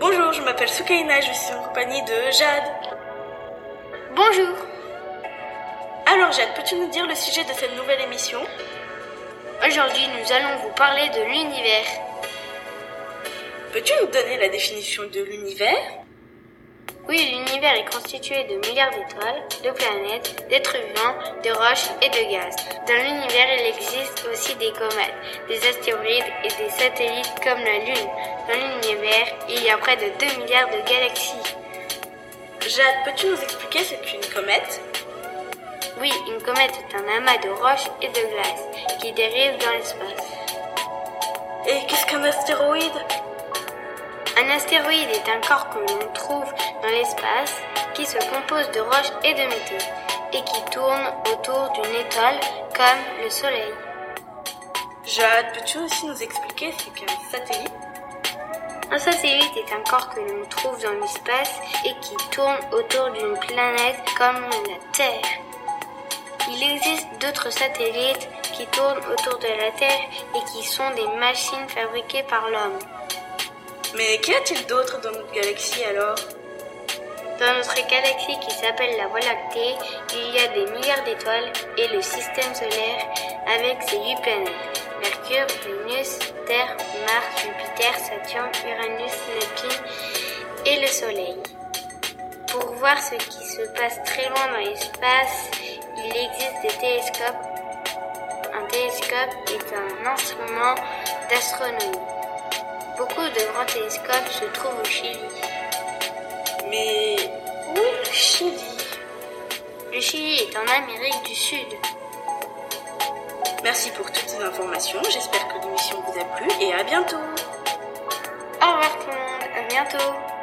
Bonjour, je m'appelle Soukaina, je suis en compagnie de Jade. Bonjour. Alors Jade, peux-tu nous dire le sujet de cette nouvelle émission? Aujourd'hui, nous allons vous parler de l'univers. Peux-tu nous donner la définition de l'univers? Oui, l'univers est constitué de milliards d'étoiles, de planètes, d'êtres vivants, de roches et de gaz. Dans l'univers, il existe aussi des comètes, des astéroïdes et des satellites comme la Lune. Dans l'univers, il y a près de 2 milliards de galaxies. Jade, peux-tu nous expliquer ce qu'est une comète? Oui, une comète est un amas de roches et de glace qui dérive dans l'espace. Et qu'est-ce qu'un astéroïde? Un astéroïde est un corps que l'on trouve dans l'espace qui se compose de roches et de métaux et qui tourne autour d'une étoile comme le Soleil. Jade, peux-tu aussi nous expliquer ce qu'est un satellite? Un satellite est un corps que l'on trouve dans l'espace et qui tourne autour d'une planète comme la Terre. Il existe d'autres satellites qui tournent autour de la Terre et qui sont des machines fabriquées par l'homme. Mais qu'y a-t-il d'autre dans notre galaxie alors? Dans notre galaxie qui s'appelle la Voie lactée, il y a des milliards d'étoiles et le système solaire avec ses huit planètes. Mercure, Vénus, Terre, Mars, Jupiter, Saturne, Uranus, Neptune et le Soleil. Pour voir ce qui se passe très loin dans l'espace, il existe des télescopes. Un télescope est un instrument d'astronomie. Beaucoup de grands télescopes se trouvent au Chili. Mais où est le Chili? Le Chili est en Amérique du Sud. Merci pour toutes ces informations, j'espère que l'émission vous a plu et à bientôt. Au revoir tout le monde, à bientôt